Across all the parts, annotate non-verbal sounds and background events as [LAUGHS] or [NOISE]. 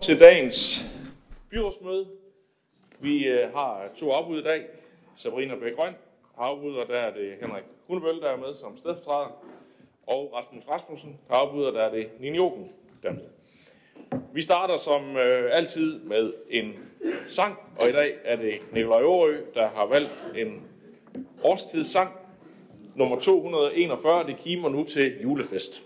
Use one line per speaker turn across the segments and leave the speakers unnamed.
til dagens byrådsmøde. Vi øh, har øh, to afbud i dag. Sabrina Bæk Grøn har afbud, og der er det Henrik Hundebøl, der er med som stedfortræder. Og Rasmus Rasmussen har afbud, og der er det Nini Joken, der er med. Vi starter som øh, altid med en sang, og i dag er det Nikolaj Aarø, der har valgt en årstidssang. Nummer 241, det kimer nu til julefest.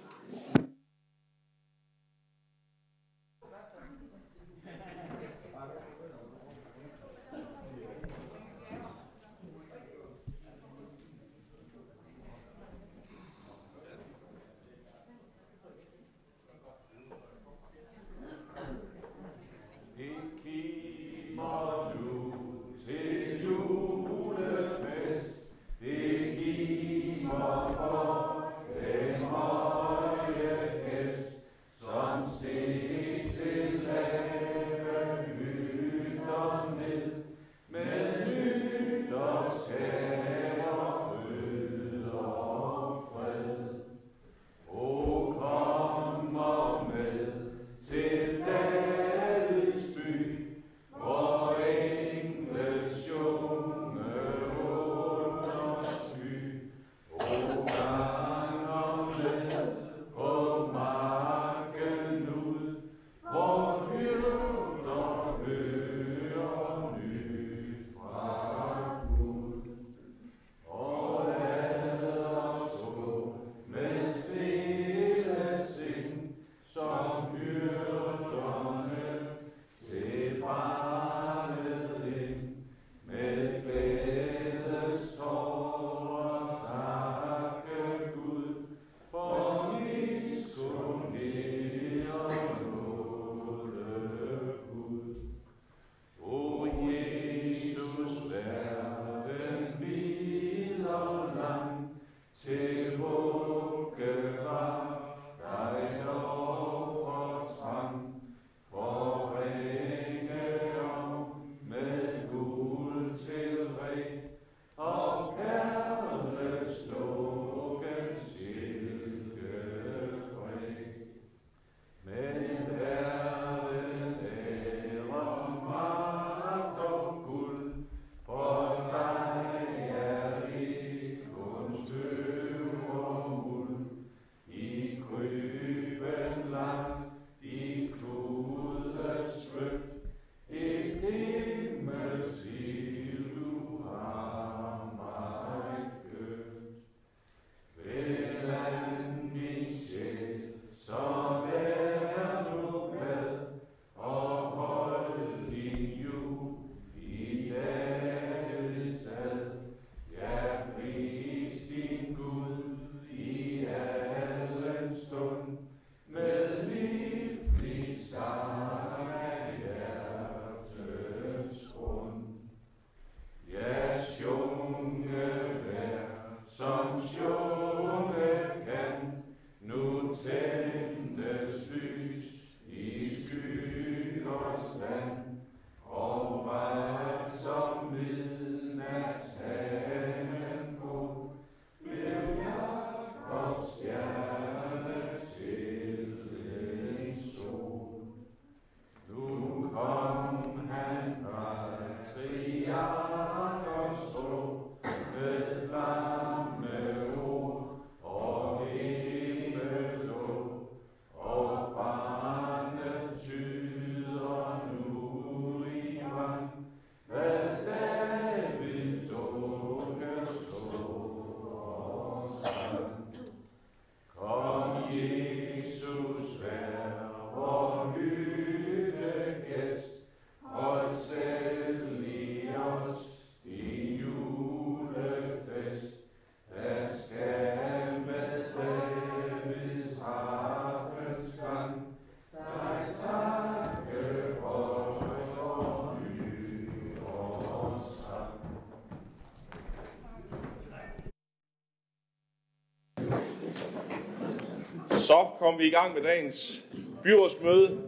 Så kom vi i gang med dagens byrådsmøde.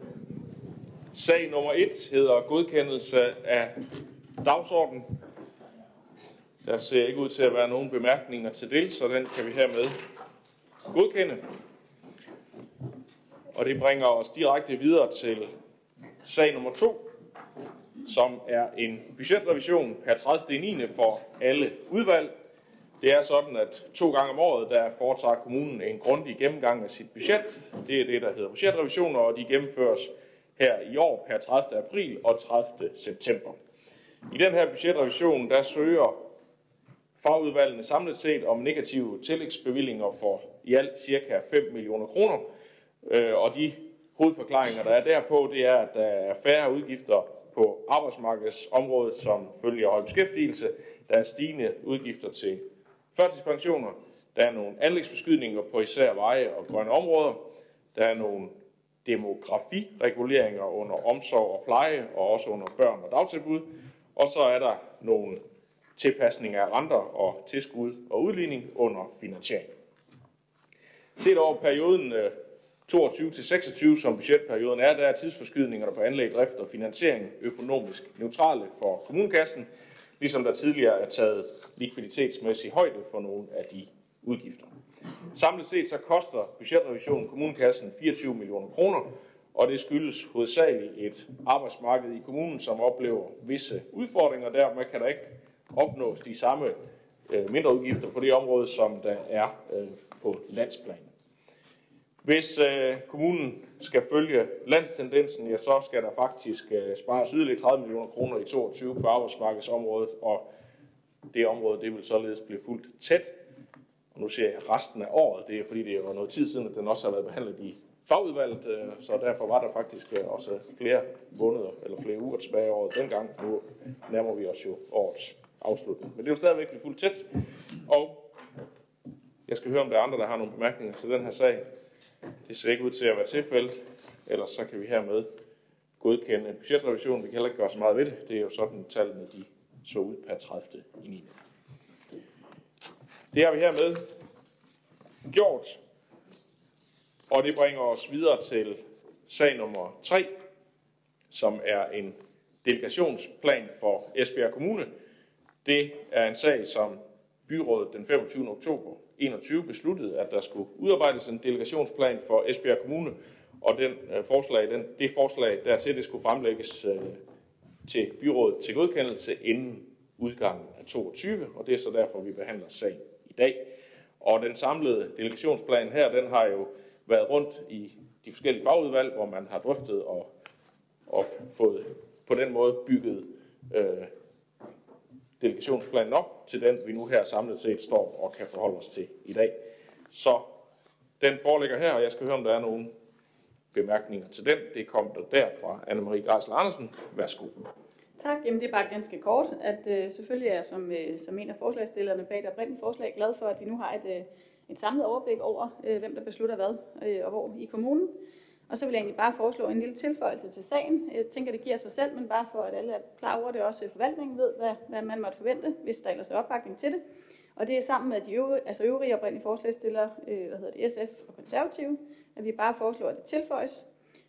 Sag nummer 1 hedder godkendelse af dagsordenen. Der ser ikke ud til at være nogen bemærkninger til det, så den kan vi hermed godkende. Og det bringer os direkte videre til sag nummer 2, som er en budgetrevision per 30.9. for alle udvalg. Det er sådan, at to gange om året, der foretager kommunen en grundig gennemgang af sit budget. Det er det, der hedder budgetrevisioner, og de gennemføres her i år per 30. april og 30. september. I den her budgetrevision, der søger fagudvalgene samlet set om negative tillægsbevillinger for i alt ca. 5 millioner kroner. Øh, og de hovedforklaringer, der er derpå, det er, at der er færre udgifter på arbejdsmarkedsområdet som følge af høj beskæftigelse. Der er stigende udgifter til førtidspensioner. Der er nogle anlægsforskydninger på især veje og grønne områder. Der er nogle demografireguleringer under omsorg og pleje, og også under børn og dagtilbud. Og så er der nogle tilpasninger af renter og tilskud og udligning under finansiering. Set over perioden øh, 22 til 26 som budgetperioden er, der er tidsforskydningerne på anlæg, drift og finansiering økonomisk neutrale for kommunekassen, ligesom der tidligere er taget likviditetsmæssig højde for nogle af de udgifter. Samlet set så koster budgetrevisionen kommunekassen 24 millioner kroner, og det skyldes hovedsageligt et arbejdsmarked i kommunen, som oplever visse udfordringer. Dermed kan der ikke opnås de samme øh, mindre udgifter på det område, som der er øh, på landsplan. Hvis øh, kommunen skal følge landstendensen, ja, så skal der faktisk øh, spares yderligere 30 millioner kroner i 22 på arbejdsmarkedsområdet, og det område det vil således blive fuldt tæt. Og nu ser jeg resten af året, det er fordi det er noget tid siden, at den også har været behandlet i fagudvalget, øh, så derfor var der faktisk øh, også flere måneder eller flere uger tilbage i året dengang. Nu nærmer vi os jo årets afslutning. Men det er jo stadigvæk blive fuldt tæt, og jeg skal høre, om der er andre, der har nogle bemærkninger til den her sag. Det ser ikke ud til at være tilfældet, ellers så kan vi hermed godkende en budgetrevision. Vi kan heller ikke gøre så meget ved det. Det er jo sådan, tallene de så ud per 30. i 9. Det har vi hermed gjort, og det bringer os videre til sag nummer 3, som er en delegationsplan for Esbjerg Kommune. Det er en sag, som byrådet den 25. oktober 21 besluttede, at der skulle udarbejdes en delegationsplan for Esbjerg Kommune, og den, øh, forslag, den, det forslag dertil, det skulle fremlægges øh, til byrådet til godkendelse inden udgangen af 22, og det er så derfor, vi behandler sagen i dag. Og den samlede delegationsplan her, den har jo været rundt i de forskellige fagudvalg, hvor man har drøftet og, og fået på den måde bygget øh, delegationsplanen op til den, vi nu her samlet set står og kan forholde os til i dag. Så den foreligger her, og jeg skal høre, om der er nogle bemærkninger til den. Det kom der derfra Anne-Marie Geisler Andersen. Værsgo.
Tak. Jamen, det er bare ganske kort, at øh, selvfølgelig er som, øh, som en af forslagstillerne bag det oprindelige forslag glad for, at vi nu har et, øh, et samlet overblik over, øh, hvem der beslutter hvad øh, og hvor i kommunen. Og så vil jeg egentlig bare foreslå en lille tilføjelse til sagen. Jeg tænker, det giver sig selv, men bare for at alle er klar over det, også forvaltningen ved, hvad, hvad man måtte forvente, hvis der ellers er opbakning til det. Og det er sammen med de øvrige, altså øvrige oprindelige forslagstillere, øh, hvad hedder det, SF og konservative, at vi bare foreslår, at det tilføjes.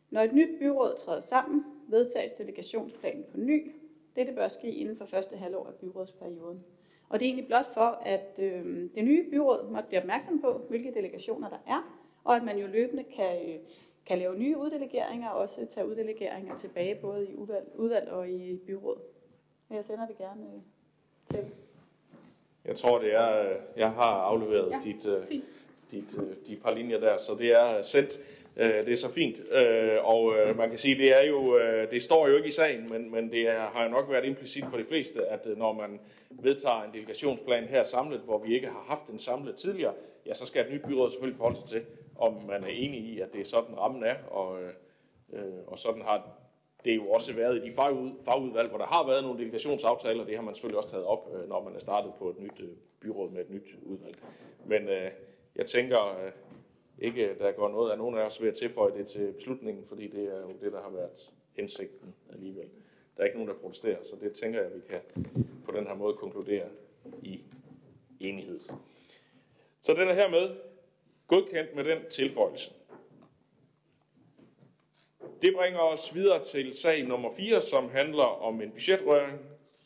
Når et nyt byråd træder sammen, vedtages delegationsplanen på ny. Dette bør ske inden for første halvår af byrådsperioden. Og det er egentlig blot for, at øh, det nye byråd måtte blive opmærksom på, hvilke delegationer der er, og at man jo løbende kan, øh, kan lave nye uddelegeringer, og også tage uddelegeringer tilbage, både i udvalg, udvalg og i byråd. Jeg sender det gerne øh, til.
Jeg tror, det er, øh, jeg har afleveret ja, dit, øh, dit, de par linjer der, så det er sendt. Øh, det er så fint. Øh, og øh, man kan sige, det er jo, det står jo ikke i sagen, men, men det er, har jo nok været implicit for de fleste, at når man vedtager en delegationsplan her samlet, hvor vi ikke har haft den samlet tidligere, ja, så skal et nyt byråd selvfølgelig forholde sig til, om man er enig i, at det er sådan rammen er, og, øh, og sådan har det jo også været i de fagudvalg, hvor der har været nogle delegationsaftaler, det har man selvfølgelig også taget op, når man er startet på et nyt byråd med et nyt udvalg. Men øh, jeg tænker øh, ikke, der går noget af nogen af os ved at tilføje det til beslutningen, fordi det er jo det, der har været hensigten alligevel. Der er ikke nogen, der protesterer, så det tænker jeg, at vi kan på den her måde konkludere i enighed. Så den er hermed godkendt med den tilføjelse. Det bringer os videre til sag nummer 4, som handler om en budgetrøring,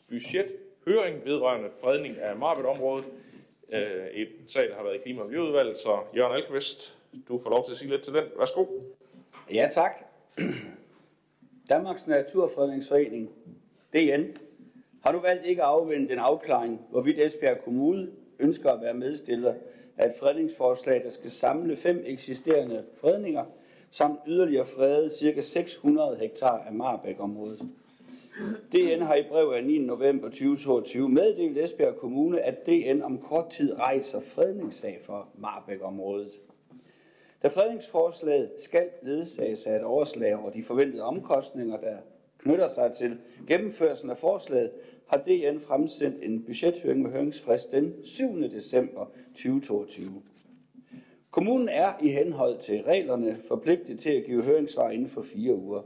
budgethøring vedrørende fredning af Marvitt-området. Øh, et sag, der har været i Klima- og Miljøudvalget, så Jørgen Alkvist, du får lov til at sige lidt til den. Værsgo.
Ja, tak. Danmarks Naturfredningsforening, DN, har nu valgt ikke at afvente en afklaring, hvorvidt Esbjerg Kommune ønsker at være medstiller af et fredningsforslag, der skal samle fem eksisterende fredninger, samt yderligere frede ca. 600 hektar af Marbæk-området. DN har i brev af 9. november 2022 meddelt Esbjerg Kommune, at DN om kort tid rejser fredningssag for Marbæk-området. Da fredningsforslaget skal ledsages af et overslag over de forventede omkostninger, der knytter sig til gennemførelsen af forslaget, har DN fremsendt en budgethøring med høringsfrist den 7. december 2022. Kommunen er i henhold til reglerne forpligtet til at give høringssvar inden for fire uger.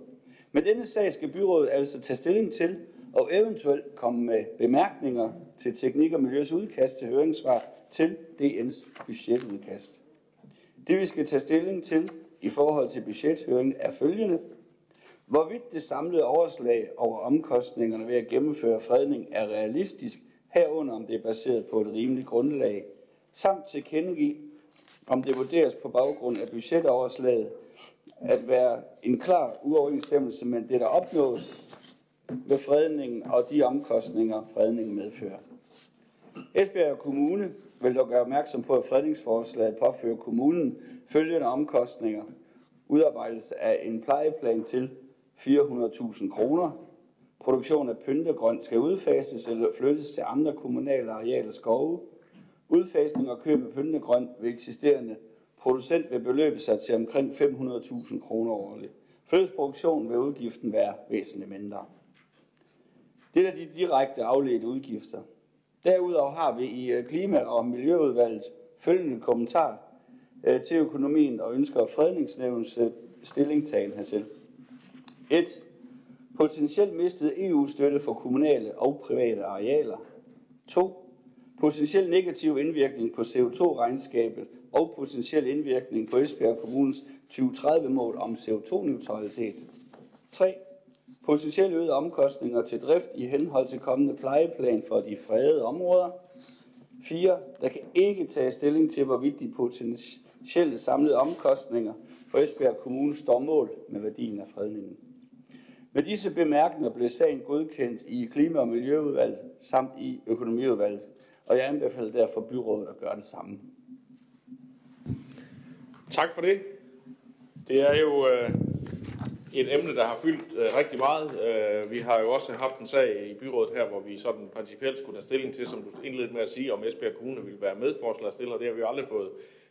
Med denne sag skal byrådet altså tage stilling til og eventuelt komme med bemærkninger til Teknik og Miljøs udkast til høringssvar til DN's budgetudkast. Det vi skal tage stilling til i forhold til budgethøringen er følgende. Hvorvidt det samlede overslag over omkostningerne ved at gennemføre fredning er realistisk, herunder om det er baseret på et rimeligt grundlag, samt tilkendegive, om det vurderes på baggrund af budgetoverslaget at være en klar uoverensstemmelse med det, der opnås ved fredningen og de omkostninger, fredningen medfører. Esbjerg Kommune vil dog gøre opmærksom på, at fredningsforslaget påfører kommunen følgende omkostninger. Udarbejdelse af en plejeplan til 400.000 kroner. Produktion af pyntegrønt skal udfases eller flyttes til andre kommunale arealer skove. Udfasning og køb af pyntegrønt ved eksisterende producent vil beløbe sig til omkring 500.000 kroner årligt. Fødselsproduktion vil udgiften være væsentligt mindre. Det er de direkte afledte udgifter. Derudover har vi i øh, Klima- og Miljøudvalget følgende kommentar øh, til økonomien og ønsker fredningsnævnens øh, stillingtagen hertil. 1. Potentielt mistet EU-støtte for kommunale og private arealer. 2. Potentiel negativ indvirkning på CO2-regnskabet og potentiel indvirkning på Esbjerg Kommunes 2030-mål om CO2-neutralitet. 3. Potentielle øgede omkostninger til drift i henhold til kommende plejeplan for de fredede områder. 4. Der kan ikke tage stilling til, hvorvidt de potentielle samlede omkostninger for Esbjerg Kommune står mål med værdien af fredningen. Med disse bemærkninger blev sagen godkendt i Klima- og Miljøudvalget samt i Økonomiudvalget, og jeg anbefaler derfor byrådet at gøre det samme.
Tak for det. Det er jo øh, et emne, der har fyldt øh, rigtig meget. Øh, vi har jo også haft en sag i byrådet her, hvor vi sådan principielt skulle have stilling til, som du indledte med at sige, om Esbjerg Kommune ville være medforslagstiller. Det har vi jo aldrig fået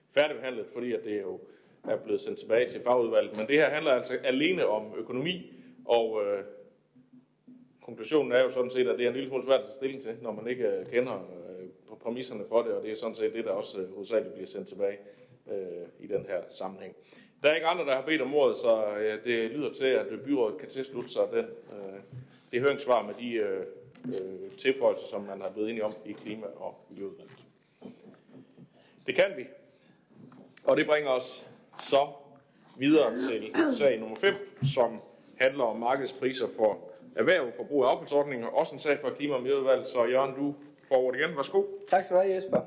færdigbehandlet, fordi at det jo er blevet sendt tilbage til fagudvalget. Men det her handler altså alene om økonomi, og øh, konklusionen er jo sådan set, at det er en lille smule svært at tage stilling til, når man ikke øh, kender øh, præmisserne for det, og det er sådan set det, der også øh, hovedsageligt bliver sendt tilbage øh, i den her sammenhæng. Der er ikke andre, der har bedt om ordet, så øh, det lyder til, at byrådet kan tilslutte sig den, øh, det høringssvar med de øh, øh, tilføjelser, som man har blevet enige om i Klima- og Miljøudvalget. Det kan vi. Og det bringer os så videre til sag nummer 5, som handler om markedspriser for erhverv for brug af affaldsordninger. Også en sag for Klima- og Miljøudvalget. Så Jørgen, du får ordet igen. Værsgo.
Tak skal du have, Jesper.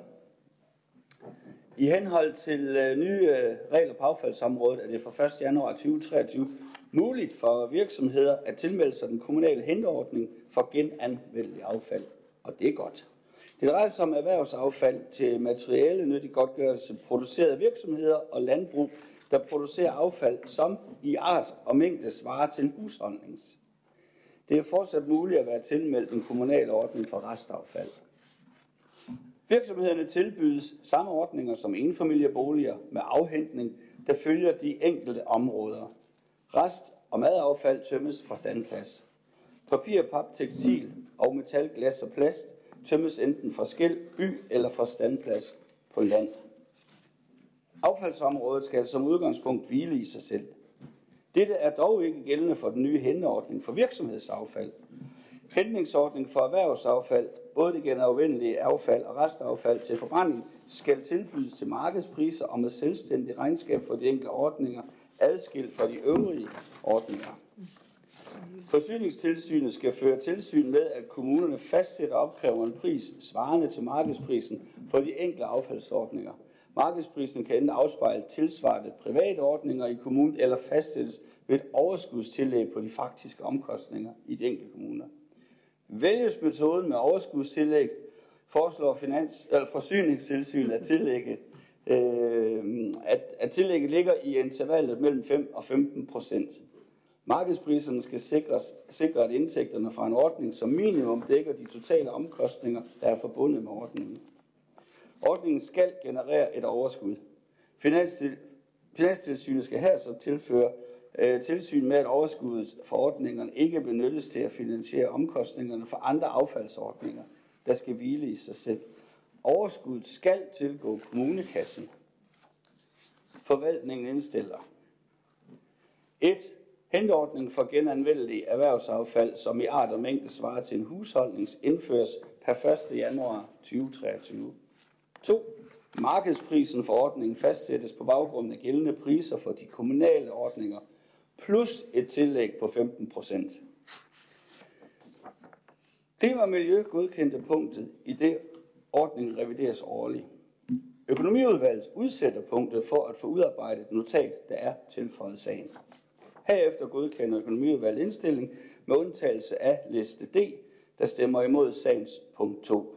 I henhold til øh, nye øh, regler på affaldsområdet er det fra 1. januar 2023 muligt for virksomheder at tilmelde sig den kommunale henteordning for genanvendelig affald. Og det er godt. Det drejer sig om erhvervsaffald til materiale nyttig godtgørelse produceret af virksomheder og landbrug, der producerer affald, som i art og mængde svarer til husholdnings. Det er fortsat muligt at være tilmeldt en kommunal ordning for restaffald. Virksomhederne tilbydes samme ordninger som enfamilieboliger med afhentning, der følger de enkelte områder. Rest- og madaffald tømmes fra standplads. Papir, pap, tekstil og metal, glas og plast tømmes enten fra skæld, by eller fra standplads på land. Affaldsområdet skal som udgangspunkt hvile i sig selv. Dette er dog ikke gældende for den nye henordning for virksomhedsaffald. Hentningsordning for erhvervsaffald, både det genanvendelige affald og restaffald til forbrænding, skal tilbydes til markedspriser og med selvstændig regnskab for de enkelte ordninger, adskilt fra de øvrige ordninger. Forsyningstilsynet skal føre tilsyn med, at kommunerne fastsætter opkræver en pris svarende til markedsprisen for de enkelte affaldsordninger. Markedsprisen kan enten afspejle tilsvarende private ordninger i kommunen eller fastsættes ved et overskudstillæg på de faktiske omkostninger i de enkelte kommuner. Vælges metoden med overskudstillæg, foreslår Finans, eller forsyningstilsynet at tillægget, øh, at, at tillægget ligger i intervallet mellem 5 og 15 procent. Markedspriserne skal sikres, sikre, at indtægterne fra en ordning som minimum dækker de totale omkostninger, der er forbundet med ordningen. Ordningen skal generere et overskud. Finanstil, Finanstilsynet skal her så tilføre øh, tilsyn med, at overskuddet for ordningerne ikke benyttes til at finansiere omkostningerne for andre affaldsordninger, der skal hvile i sig selv. Overskuddet skal tilgå kommunekassen. Forvaltningen indstiller 1. Hentordning for genanvendelig erhvervsaffald, som i art og mængde svarer til en husholdning, indføres per 1. januar 2023. 2. Markedsprisen for ordningen fastsættes på baggrund af gældende priser for de kommunale ordninger, plus et tillæg på 15 procent. Klima og miljø godkendte punktet i det ordningen revideres årligt. Økonomiudvalget udsætter punktet for at få udarbejdet et notat, der er tilføjet sagen. Herefter godkender økonomiudvalget indstilling med undtagelse af liste D, der stemmer imod sagens punkt 2.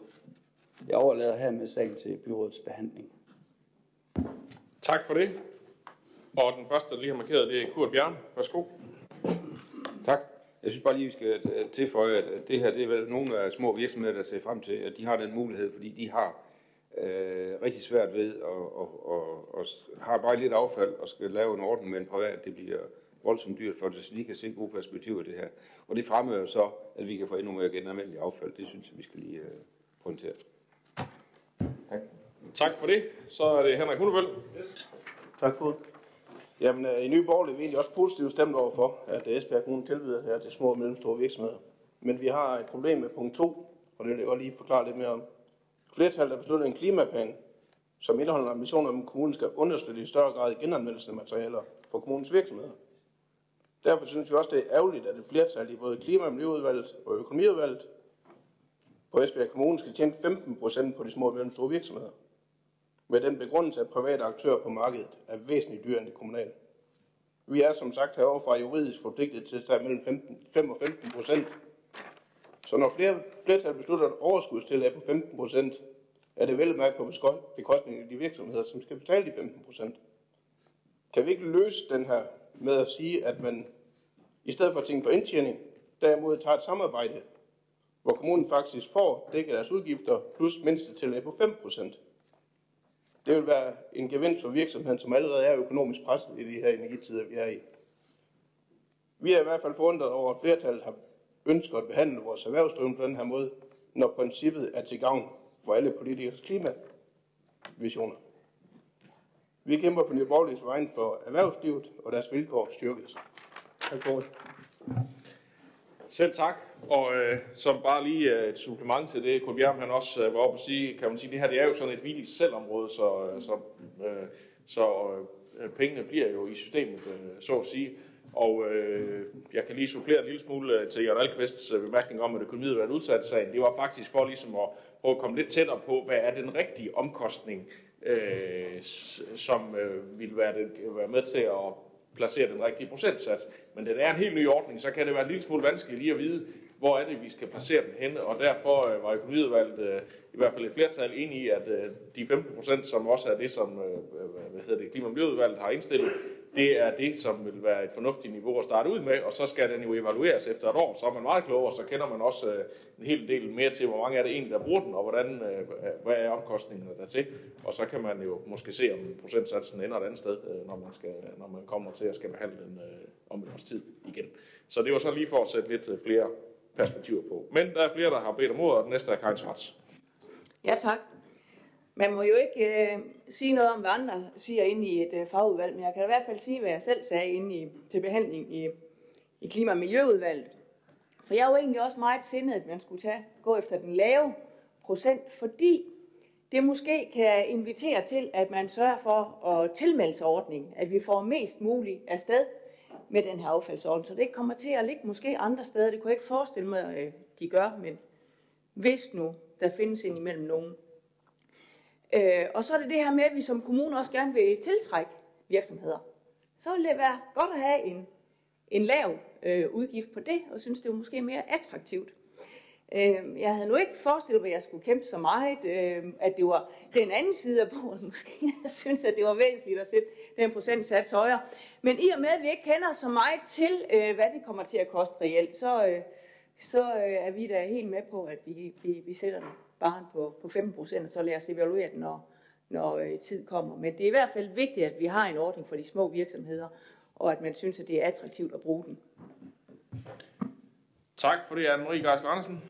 Jeg overlader hermed sagen til byrådets behandling.
Tak for det. Og den første, der lige har markeret, det er Kurt Bjørn. Værsgo.
Tak. Jeg synes bare lige, vi skal øh, tilføje, at det her det er vel nogle af små virksomheder, der ser frem til, at de har den mulighed, fordi de har øh, rigtig svært ved og, og, og, og har bare lidt affald og skal lave en ordning med en privat. Det bliver voldsomt dyrt for det, så de kan se gode perspektiver i det her. Og det fremmer jo så, at vi kan få endnu mere genanvendeligt affald. Det synes jeg, vi skal lige øh, pointere.
Tak. Tak for det. Så er det Henrik Hundevold.
Yes. Tak for det. Jamen, øh, i Nye Borgerlige er vi egentlig også positivt stemt over for, at øh, Esbjerg Kommune tilbyder det her til små og mellemstore virksomheder. Men vi har et problem med punkt 2, og det vil jeg godt lige forklare lidt mere om. Flertallet har besluttet en klimaplan, som indeholder ambitioner om, at kommunen skal understøtte i større grad genanvendelsen af materialer for kommunens virksomheder. Derfor synes vi også, det er ærgerligt, at et flertal i både Klima- og Miljøudvalget og Økonomiudvalget på Esbjerg Kommune skal tjene 15 procent på de små og mellemstore virksomheder med den begrundelse, at private aktører på markedet er væsentligt dyrere end det kommunale. Vi er som sagt herovre fra juridisk forpligtet til at tage mellem 15, 5 og 15 procent. Så når flere, flertal beslutter et overskudstillæg på 15 procent, er det vel mærke på bekostning af de virksomheder, som skal betale de 15 procent. Kan vi ikke løse den her med at sige, at man i stedet for at tænke på indtjening, derimod tager et samarbejde, hvor kommunen faktisk får dækket deres udgifter plus mindste tillæg på 5 procent? Det vil være en gevinst for virksomheden, som allerede er økonomisk presset i de her energitider, vi er i. Vi er i hvert fald forundret over, at flertallet har ønsket at behandle vores erhvervsdrivende på den her måde, når princippet er til gavn for alle politikers klimavisioner. Vi kæmper på Nye Borgerliges vejen for erhvervslivet og deres vilkår styrkes. Tak for det.
Selv tak. Og øh, som bare lige øh, et supplement til det, Kurt Bjerg, han også øh, var oppe og sige, kan man sige, det her det er jo sådan et vildt selvområde, så, øh, så, øh, så øh, øh, pengene bliver jo i systemet, øh, så at sige. Og øh, jeg kan lige supplere en lille smule øh, til Jørgen Alkvists øh, bemærkning om, at økonomiet var udsat sag. Det var faktisk for ligesom at prøve at komme lidt tættere på, hvad er den rigtige omkostning, øh, som øh, vil være, det, være med til at placere den rigtige procentsats. Men det er en helt ny ordning, så kan det være en lille smule vanskeligt lige at vide, hvor er det, vi skal placere den henne, og derfor øh, var økonomiudvalget øh, i hvert fald et flertal enige i, at øh, de 15 procent, som også er det, som øh, øh hvad hedder det, Klima- og Miljøudvalget har indstillet, det er det, som vil være et fornuftigt niveau at starte ud med, og så skal den jo evalueres efter et år, så er man meget klogere, så kender man også øh, en hel del mere til, hvor mange er det egentlig, der bruger den, og hvordan, øh, øh hvad er omkostningerne der til, og så kan man jo måske se, om procentsatsen ender et andet sted, øh, når, man skal, når man kommer til at skal behandle den øh, om et års tid igen. Så det var så lige for at sætte lidt øh, flere perspektiver på. Men der er flere, der har bedt om ordet, og den næste er Karin Svarts.
Ja, tak. Man må jo ikke øh, sige noget om, hvad andre siger inde i et øh, fagudvalg, men jeg kan i hvert fald sige, hvad jeg selv sagde inde i, til behandling i, i Klima- og Miljøudvalget. For jeg er jo egentlig også meget sindet, at man skulle tage, gå efter den lave procent, fordi det måske kan invitere til, at man sørger for at tilmelde ordningen, at vi får mest muligt afsted med den her affaldsorden, Så det ikke kommer til at ligge måske andre steder. Det kunne jeg ikke forestille mig, at de gør, men hvis nu der findes ind imellem nogen. Øh, og så er det det her med, at vi som kommune også gerne vil tiltrække virksomheder. Så vil det være godt at have en, en lav øh, udgift på det, og synes, det er måske mere attraktivt. Øh, jeg havde nu ikke forestillet mig, at jeg skulle kæmpe så meget, øh, at det var den anden side af bordet [LAUGHS] måske. Jeg synes, at det var væsentligt at sætte den procentsats højere. Men i og med, at vi ikke kender så meget til, øh, hvad det kommer til at koste reelt, så, øh, så øh, er vi da helt med på, at vi, vi, vi sætter den bare på, på 15 procent, og så lader os evaluere den, når, når øh, tid kommer. Men det er i hvert fald vigtigt, at vi har en ordning for de små virksomheder, og at man synes, at det er attraktivt at bruge den.
Tak for det, Anne-Marie Geisler Andersen.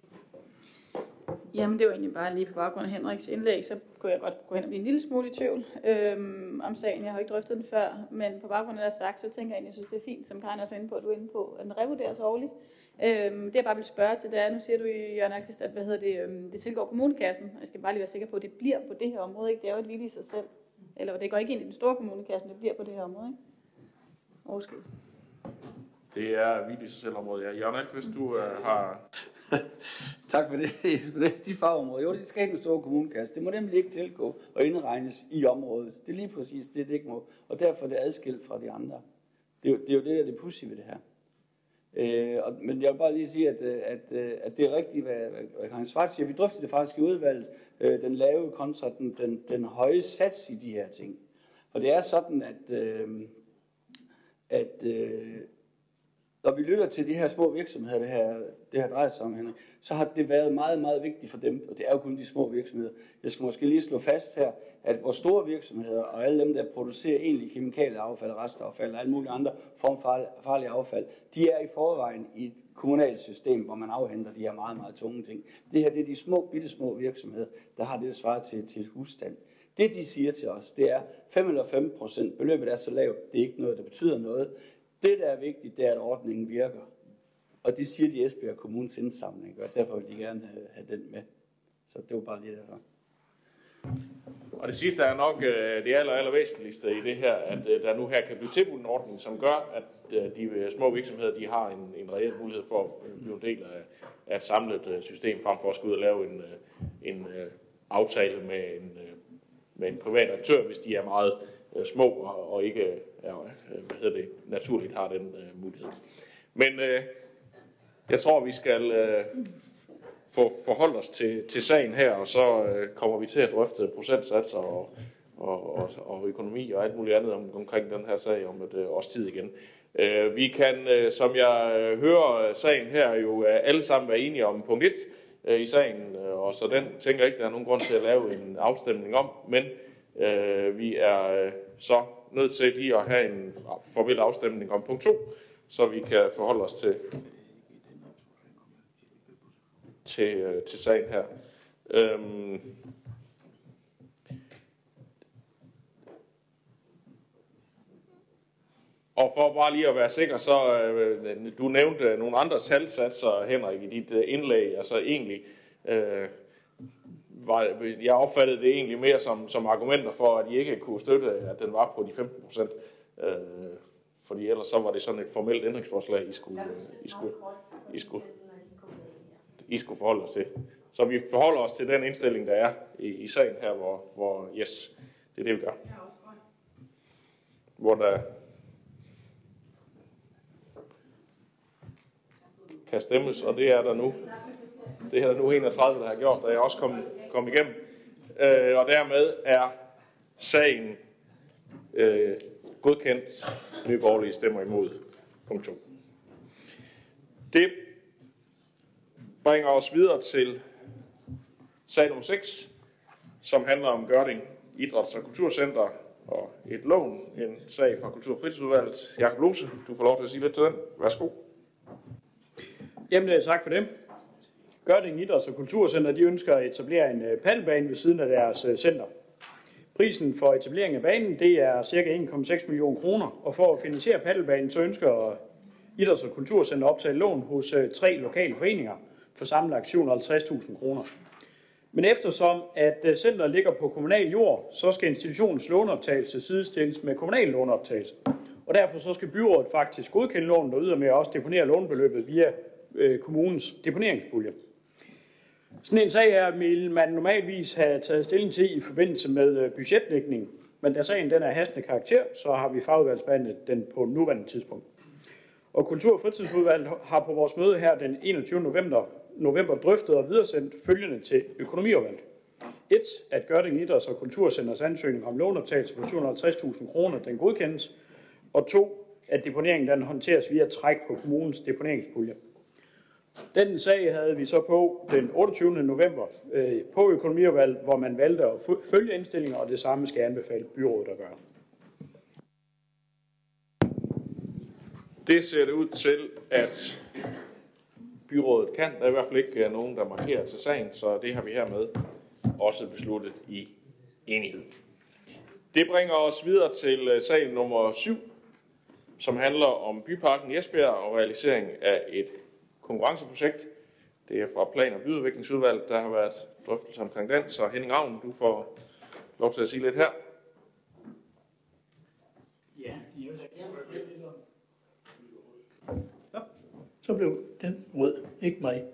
Jamen, det var egentlig bare lige på baggrund af Henriks indlæg, så kunne jeg godt gå hen og blive en lille smule i tvivl øhm, om sagen. Jeg har ikke drøftet den før, men på baggrund af det, der sagt, så tænker jeg egentlig, at jeg synes, det er fint, som Karin også er inde på, at du er inde på, at den revurderes årligt. Øhm, det jeg bare vil spørge til, det er, nu siger du, Jørgen Alkvist, at hvad hedder det, øhm, det tilgår kommunekassen. Jeg skal bare lige være sikker på, at det bliver på det her område, ikke? Det er jo et vildt i sig selv. Eller det går ikke ind i den store kommunekasse, det bliver på det her område, ikke? Overskud.
Det er vildt i sig selv område. Ja. Jørgen Alkvist, du øh, har... [LAUGHS]
Tak for det. [LAUGHS] Det er de fagområder. Jo, det skal i den store kommunekasse. Det må nemlig ikke tilgå og indregnes i området. Det er lige præcis det, det ikke må. Og derfor er det adskilt fra de andre. Det er jo det, er jo det der er det pussy ved det her. Øh, og, men jeg vil bare lige sige, at, øh, at, øh, at det er rigtigt, hvad, hvad Karin Svart siger. Vi drøftede det faktisk i udvalget, øh, den lave kontra den, den, den høje sats i de her ting. Og det er sådan, at, øh, at øh, når vi lytter til de her små virksomheder, det her, det her drejer sig om, Henrik, så har det været meget, meget vigtigt for dem, og det er jo kun de små virksomheder. Jeg skal måske lige slå fast her, at vores store virksomheder og alle dem, der producerer egentlig kemikale affald, restaffald og alle mulige andre form for farlige affald, de er i forvejen i et kommunalt system, hvor man afhenter de her meget, meget tunge ting. Det her det er de små, bitte små virksomheder, der har det, der svarer til, til et husstand. Det, de siger til os, det er 5 eller 5 procent. Beløbet er så lavt, det er ikke noget, der betyder noget. Det, der er vigtigt, det er, at ordningen virker. Og det siger de Esbjerg Kommunes indsamling, og derfor vil de gerne have, have den med. Så det var bare det der.
Og det sidste er nok øh, det aller, aller væsentligste i det her, at øh, der nu her kan blive tilbudt en ordning, som gør, at øh, de øh, små virksomheder de har en, en reel mulighed for at øh, blive en del af, af et samlet øh, system, frem for at skulle ud og lave en, en aftale med en, med en privat aktør, hvis de er meget Øh, små og, og ikke er, øh, hvad hedder det, naturligt har den øh, mulighed. Men øh, jeg tror, vi skal øh, få forholdt os til, til sagen her, og så øh, kommer vi til at drøfte procentsatser og, og, og, og økonomi og alt muligt andet om, omkring den her sag om et øh, års tid igen. Øh, vi kan, øh, som jeg øh, hører sagen her, jo øh, alle sammen være enige om punkt 1 øh, i sagen, øh, og så den tænker jeg ikke, der er nogen grund til at lave en afstemning om, men øh, vi er øh, så nødt til lige at have en formel afstemning om punkt 2, så vi kan forholde os til, til, øh, til sagen her. Øhm, Og for bare lige at være sikker, så øh, du nævnte nogle andre salgsatser, Henrik, i dit øh, indlæg. Altså egentlig, øh, var, jeg opfattede det egentlig mere som, som argumenter for, at I ikke kunne støtte, at den var på de 15 procent. Øh, fordi ellers så var det sådan et formelt ændringsforslag, I skulle, I skulle, I skulle, I skulle forholde os til. Så vi forholder os til den indstilling, der er i, i sagen her, hvor, hvor yes, det er det, vi gør. Hvor der kan stemmes, og det er der nu. Det er nu 31, der har gjort, da jeg også kom, kom igennem. Øh, og dermed er sagen øh, godkendt. Nye borgerlige stemmer imod. Punkt 2. Det bringer os videre til sag nummer 6, som handler om Gørding Idræts- og Kulturcenter og et lån, en sag fra Kultur- og Fritidsudvalget. Jakob Lose, du får lov til at sige lidt til den. Værsgo.
Jamen, øh, tak for det. Gørding Idræts- og Kulturcenter de ønsker at etablere en øh, paddelbane ved siden af deres øh, center. Prisen for etablering af banen det er ca. 1,6 millioner kroner, og for at finansiere paddelbanen så ønsker øh, Idræts- og Kulturcenter optage lån hos tre lokale foreninger for samlet 750.000 kroner. Men eftersom at centret ligger på kommunal jord, så skal institutionens låneoptagelse sidestilles med kommunal låneoptagelse. Og derfor så skal byrådet faktisk godkende lånet og ydermere også deponere lånebeløbet via kommunens deponeringspulje. Sådan en sag er, vil man normalvis have taget stilling til i forbindelse med øh, budgetlægning, men da sagen den er hastende karakter, så har vi fagudvalgsbehandlet den på nuværende tidspunkt. Og Kultur- og Fritidsudvalget har på vores møde her den 21. november, november drøftet og videresendt følgende til økonomiudvalget. 1. At Gørding Idræts- og Kulturcenters ansøgning om lånoptagelse på 750.000 kroner, den godkendes. Og 2. At deponeringen den håndteres via træk på kommunens deponeringspulje. Den sag havde vi så på den 28. november øh, på økonomiudvalget, hvor man valgte at følge indstillinger, og det samme skal anbefale byrådet at gøre.
Det ser det ud til, at byrådet kan. Der er i hvert fald ikke øh, nogen, der markerer til sagen, så det har vi hermed også besluttet i enighed. Det bringer os videre til øh, sag nummer 7, som handler om Byparken Esbjerg og realisering af et konkurrenceprojekt. Det er fra Plan- og Byudviklingsudvalget, der har været drøftelse omkring den, så Henning Ravn, du får lov til at sige lidt her.
Ja, så blev den rød, ikke mig.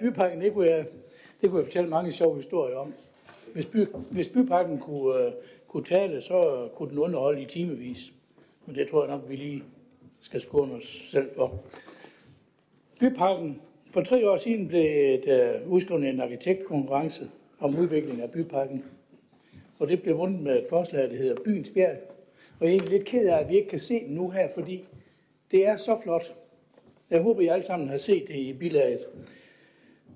byparken, det kunne, jeg, det kunne jeg fortælle mange sjove historier om. Hvis, by, hvis byparken kunne, uh, kunne tale, så kunne den underholde i timevis. Men det tror jeg nok, vi lige skal skåne os selv for. Byparken. For tre år siden blev et uh, udskrevet en arkitektkonkurrence om udvikling af byparken. Og det blev vundet med et forslag, der hedder Byens Bjerg. Og jeg er lidt ked af, at vi ikke kan se den nu her, fordi det er så flot. Jeg håber, I alle sammen har set det i bilaget.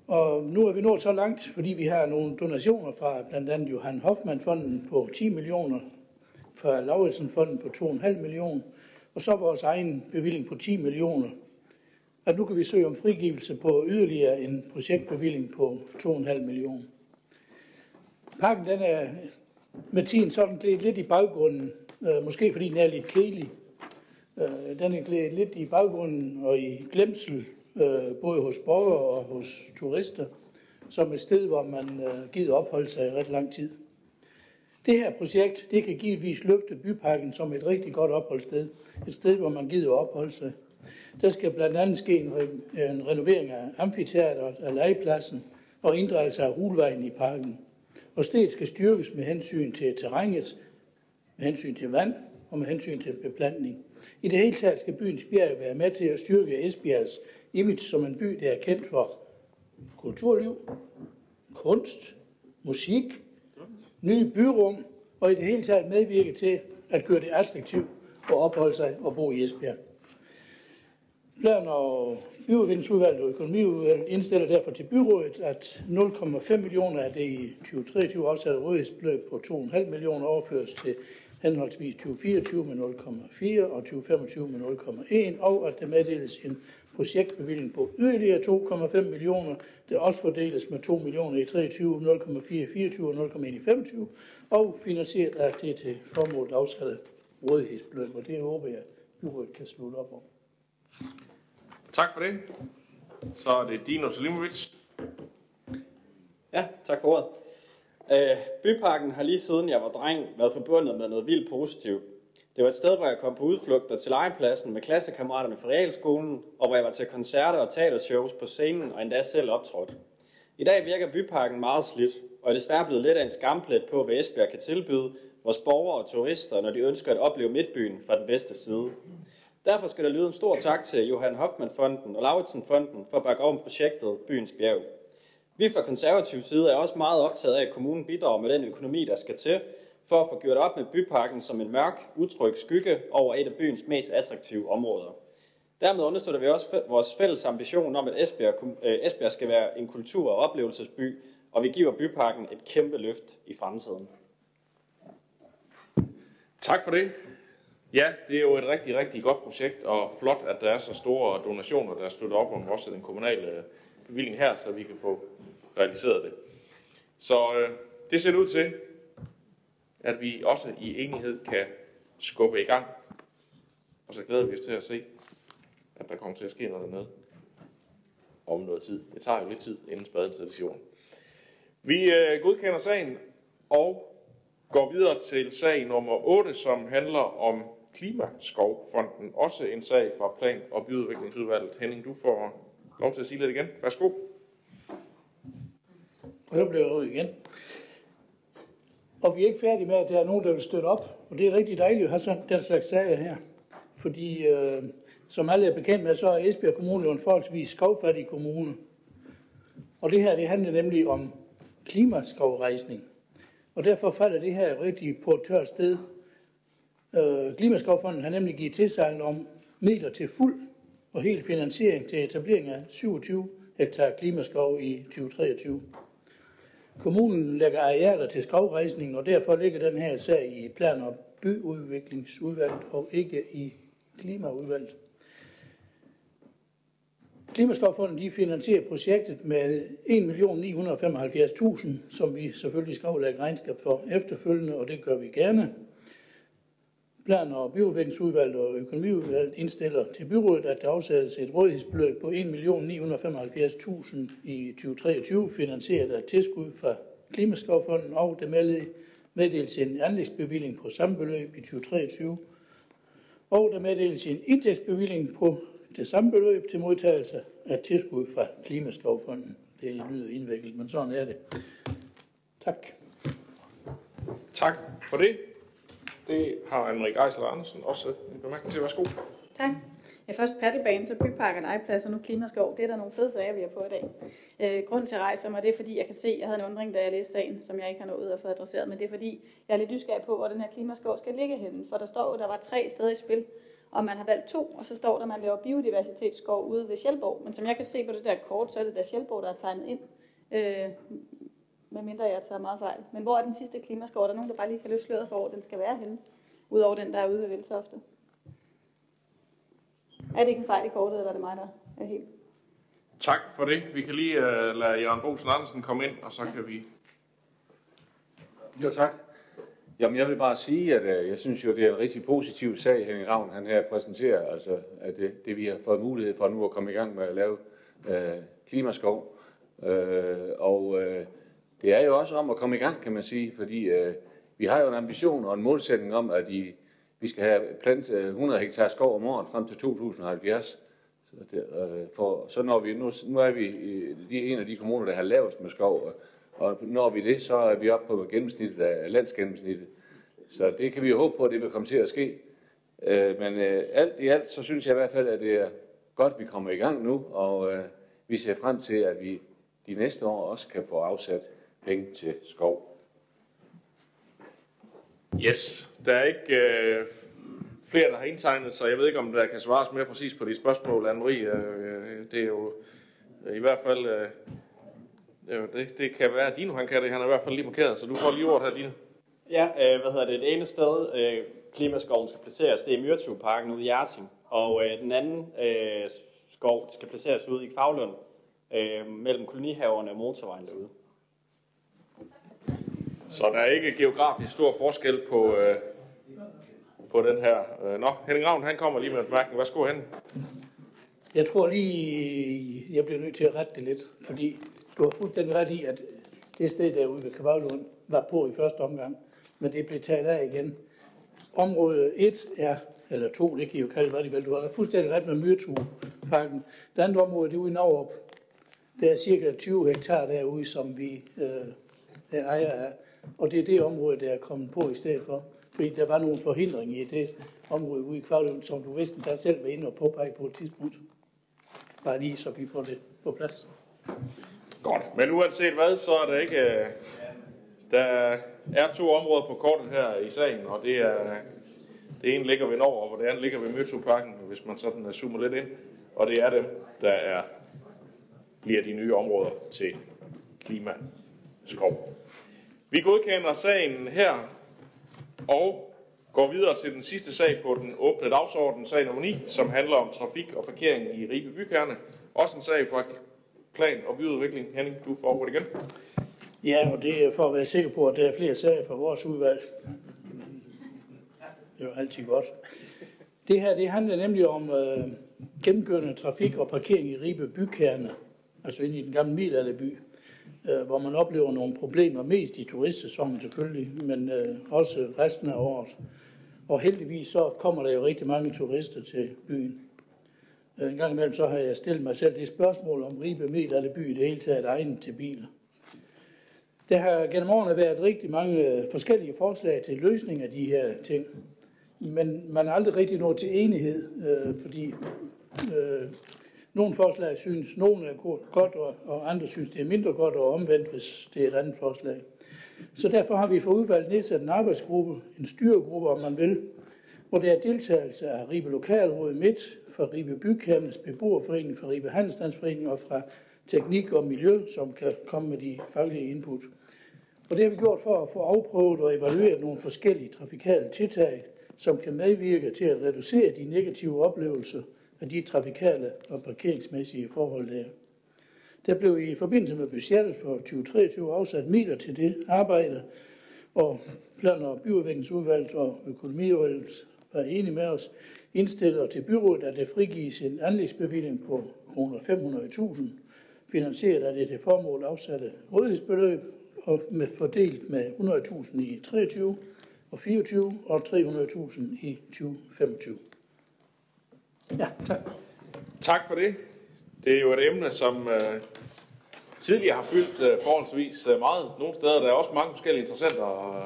Og nu er vi nået så langt, fordi vi har nogle donationer fra blandt andet Johan Hoffmann-fonden på 10 millioner, fra Lauritsen-fonden på 2,5 millioner, og så vores egen bevilling på 10 millioner. Og nu kan vi søge om frigivelse på yderligere en projektbevilling på 2,5 millioner. Pakken den er med tiden sådan lidt i baggrunden, øh, måske fordi den er lidt kedelig. Øh, den er glædet lidt i baggrunden og i glemsel øh, både hos borgere og hos turister, som et sted, hvor man øh, gider opholde sig i ret lang tid. Det her projekt, det kan givetvis løfte byparken som et rigtig godt opholdssted. Et sted, hvor man gider opholde sig. Der skal blandt andet ske en, re- en renovering af amfiteateret, af legepladsen og inddragelse af hulvejen i parken. Og stedet skal styrkes med hensyn til terrænet, med hensyn til vand og med hensyn til beplantning. I det hele taget skal byens bjerg være med til at styrke Esbjergs image som en by, der er kendt for kulturliv, kunst, musik, nye byrum, og i det hele taget medvirke til at gøre det attraktivt at opholde sig og bo i Esbjerg. Plan- og byudviklingsudvalget og økonomiudvalget indstiller derfor til byrådet, at 0,5 millioner af det i 2023 afsatte rådighedsbeløb på 2,5 millioner overføres til henholdsvis 2024 med 0,4 og 2025 med 0,1, og at der meddeles en projektbevilling på yderligere 2,5 millioner, der også fordeles med 2 millioner i 23, 0,4 i 24 og 0,1 i 25, og finansieret af det til formålet afsatte rådighedsbeløb, og det håber jeg, at byrådet kan slutte op om.
Tak for det. Så er det Dino Selimovic.
Ja, tak for ordet. Øh, byparken har lige siden jeg var dreng været forbundet med noget vildt positivt. Det var et sted, hvor jeg kom på udflugter til legepladsen med klassekammeraterne fra realskolen, og hvor jeg var til koncerter og teatershows på scenen og endda selv optrådt. I dag virker byparken meget slidt, og er desværre blevet lidt af en skamplet på, hvad Esbjerg kan tilbyde vores borgere og turister, når de ønsker at opleve Midtbyen fra den bedste side. Derfor skal der lyde en stor tak til Johan Hoffmann-fonden og Lauritsen-fonden for at bakke om projektet Byens Bjerg. Vi fra konservativ side er også meget optaget af, at kommunen bidrager med den økonomi, der skal til, for at få gjort op med byparken som en mørk, utryg skygge over et af byens mest attraktive områder. Dermed understøtter vi også vores fælles ambition om, at Esbjerg, øh, Esbjerg skal være en kultur- og oplevelsesby, og vi giver byparken et kæmpe løft i fremtiden.
Tak for det. Ja, det er jo et rigtig, rigtig godt projekt, og flot, at der er så store donationer, der støtter op om også den kommunale øh, bevilling her, så vi kan få realiseret det. Så øh, det ser ud til, at vi også i enighed kan skubbe i gang. Og så glæder vi os til at se, at der kommer til at ske noget dernede om noget tid. Det tager jo lidt tid, inden spaden sættes i jorden. Vi øh, godkender sagen og går videre til sag nummer 8, som handler om Klimaskovfonden, også en sag fra Plan- og Byudviklingsudvalget. Henning, du får lov til at sige lidt igen. Værsgo.
Og så bliver jeg igen. Og vi er ikke færdige med, at der er nogen, der vil støtte op. Og det er rigtig dejligt at have sådan den slags sager her. Fordi, øh, som alle er bekendt med, så er Esbjerg Kommune jo en forholdsvis skovfattig kommune. Og det her, det handler nemlig om klimaskovrejsning. Og derfor falder det her rigtig på et tørt sted. Øh, Klimaskovfonden har nemlig givet tilsagn om midler til fuld og helt finansiering til etablering af 27 hektar klimaskov i 2023. Kommunen lægger arealer til skovrejsning, og derfor ligger den her sag i plan- og byudviklingsudvalget og ikke i klimaudvalget. Klimaskovfonden de finansierer projektet med 1.975.000, som vi selvfølgelig skal aflægge regnskab for efterfølgende, og det gør vi gerne. Plan- og byudviklingsudvalget og økonomiudvalget indstiller til byrådet, at der afsættes et rådighedsbeløb på 1.975.000 i 2023, finansieret af tilskud fra Klimaskovfonden, og der meddeles en anlægsbevilling på samme beløb i 2023, og der meddeles en indtægtsbevilling på det samme beløb til modtagelse af tilskud fra Klimaskovfonden. Det lyder indviklet, men sådan er det. Tak.
Tak for det. Det har Anne-Marie Geisler Andersen også en bemærkning til. Værsgo.
Tak. Ja, først paddelbane, så byparker, legeplads og nu klimaskov. Det er der nogle fede sager, vi har på i dag. Øh, grund til at rejse mig, det er fordi, jeg kan se, jeg havde en undring, da jeg læste sagen, som jeg ikke har nået at få adresseret, men det er fordi, jeg er lidt nysgerrig på, hvor den her klimaskov skal ligge henne. For der står at der var tre steder i spil, og man har valgt to, og så står der, at man laver biodiversitetsskov ude ved Sjælborg. Men som jeg kan se på det der kort, så er det der Sjælborg, der er tegnet ind. Øh, med mindre jeg tager meget fejl. Men hvor er den sidste klimaskov? Er der nogen, der bare lige kan løfte sløret for, hvor den skal være henne? Udover den, der er ude ved Velsofte. Er det ikke en fejl i kortet, eller er det mig, der er helt?
Tak for det. Vi kan lige uh, lade Jørgen Bosen Andersen komme ind, og så kan vi...
Jo, tak. Jamen, jeg vil bare sige, at uh, jeg synes jo, det er en rigtig positiv sag, Henning Ravn han her præsenterer, altså at det, det vi har fået mulighed for nu at komme i gang med at lave uh, klimaskov. Uh, og uh, det er jo også om at komme i gang, kan man sige, fordi øh, vi har jo en ambition og en målsætning om, at i, vi skal have plantet øh, 100 hektar skov om året frem til 2070. Så, det, øh, for, så når vi, nu, nu er vi i, en af de kommuner, der har lavest med skov, øh, og når vi det, så er vi oppe på gennemsnittet af landsgennemsnittet. Så det kan vi jo håbe på, at det vil komme til at ske. Øh, men øh, alt i alt, så synes jeg i hvert fald, at det er godt, at vi kommer i gang nu, og øh, vi ser frem til, at vi de næste år også kan få afsat penge til skov.
Yes, der er ikke øh, flere, der har indtegnet, så jeg ved ikke, om der kan svares mere præcis på de spørgsmål, Anne-Marie. Øh, det er jo øh, i hvert fald... Øh, det, det kan være, at Dino han kan det. Han er i hvert fald lige markeret, så du får lige ordet her, Dino.
Ja, øh, hvad hedder det? Det ene sted, øh, klimaskoven skal placeres, det er Myrtugparken ude i Hjerting. Og øh, den anden øh, skov skal placeres ude i Kvavlund, øh, mellem kolonihaverne og motorvejen derude.
Så der er ikke geografisk stor forskel på, øh, på den her. Øh, nå, Henning Ravn, han kommer lige med en bemærkning. Værsgo hen.
Jeg tror lige, jeg bliver nødt til at rette det lidt, fordi du har fuldstændig ret i, at det sted derude ved Kavavlund var på i første omgang, men det blev taget af igen. Område 1 er, eller 2, det kan I jo kalde, hvad de vel, du har fuldstændig ret med Myrtuparken. Det andet område, det er ude i Norrup. Der er cirka 20 hektar derude, som vi øh, er ejer af. Og det er det område, der er kommet på i stedet for. Fordi der var nogle forhindringer i det område ude i Kvarlund, som du vidste, der selv var inde og påpege på et tidspunkt. Bare lige, så vi får det på plads.
Godt, men uanset hvad, så er der ikke... Øh, der er to områder på kortet her i sagen, og det er... Det ene ligger ved Norge, og det andet ligger ved Møtoparken, hvis man sådan øh, zoomer lidt ind. Og det er dem, der er, bliver de nye områder til klimaskov. Vi godkender sagen her og går videre til den sidste sag på den åbne dagsorden, sag nummer 9, som handler om trafik og parkering i Ribe Bykerne. Også en sag fra plan og byudvikling. Henning, du får ordet igen.
Ja, og det er for at være sikker på, at der er flere sager fra vores udvalg. Det er jo altid godt. Det her det handler nemlig om øh, gennemkørende trafik og parkering i Ribe Bykerne, altså inde i den gamle middelalderby øh, hvor man oplever nogle problemer, mest i turistsæsonen selvfølgelig, men øh, også resten af året. Og heldigvis så kommer der jo rigtig mange turister til byen. Øh, en gang imellem så har jeg stillet mig selv det spørgsmål, om Ribe Midt eller by i det hele taget egnet til biler. Der har gennem årene været rigtig mange øh, forskellige forslag til løsning af de her ting. Men man er aldrig rigtig nået til enighed, øh, fordi øh, nogle forslag synes, nogle er godt, og, andre synes, det er mindre godt og omvendt, hvis det er et andet forslag. Så derfor har vi for udvalget nedsat en arbejdsgruppe, en styregruppe, om man vil, hvor der er deltagelse af Ribe Lokalråd Midt, fra Ribe Bykernes Beboerforening, fra Ribe Handelsstandsforening og fra Teknik og Miljø, som kan komme med de faglige input. Og det har vi gjort for at få afprøvet og evalueret nogle forskellige trafikale tiltag, som kan medvirke til at reducere de negative oplevelser af de trafikale og parkeringsmæssige forhold der. Der blev i forbindelse med budgettet for 2023 afsat midler til det arbejde, og plan- og byudviklingsudvalget og økonomiudvalget var enige med os, indstiller til byrådet, at der frigives en anlægsbevilling på 500.000, finansieret af det til formål afsatte rådighedsbeløb, og med fordelt med 100.000 i 23 og 24 og 300.000 i 2025. Ja, tak.
Tak for det. Det er jo et emne, som øh, tidligere har fyldt øh, forholdsvis øh, meget. Nogle steder der er også mange forskellige interessenter,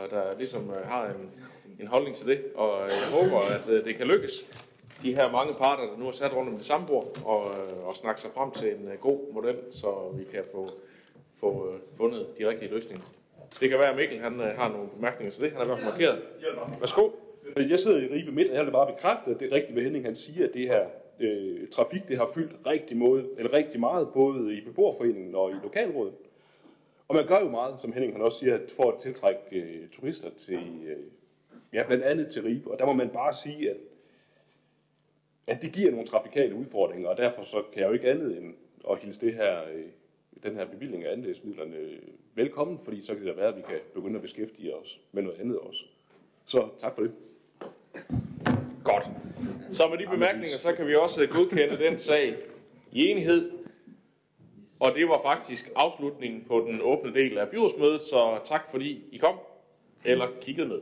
der ligesom øh, har en, en holdning til det. Og øh, jeg håber, at øh, det kan lykkes. De her mange parter, der nu er sat rundt om det samme bord, og, øh, og snakke sig frem til en øh, god model, så vi kan få, få øh, fundet de rigtige løsninger. Det kan være, at Mikkel han, øh, har nogle bemærkninger til det. Han er i hvert fald markeret. Værsgo.
Øh, jeg sidder i Ribe Midt, og jeg vil bare bekræfte, at det er rigtigt, hvad Henning han siger, at det her øh, trafik det har fyldt rigtig, måde, eller rigtig meget, både i beboerforeningen og i lokalrådet. Og man gør jo meget, som Henning han også siger, for at tiltrække øh, turister til, øh, ja, blandt andet til Ribe. Og der må man bare sige, at, at det giver nogle trafikale udfordringer, og derfor så kan jeg jo ikke andet end at hilse det her, øh, den her bevilling af anlægsmidlerne øh, velkommen, fordi så kan det være, at vi kan begynde at beskæftige os med noget andet også. Så tak for det.
Godt. Så med de bemærkninger, så kan vi også øh, godkende den sag i enighed. Og det var faktisk afslutningen på den åbne del af byrådsmødet, så tak fordi I kom eller kiggede med.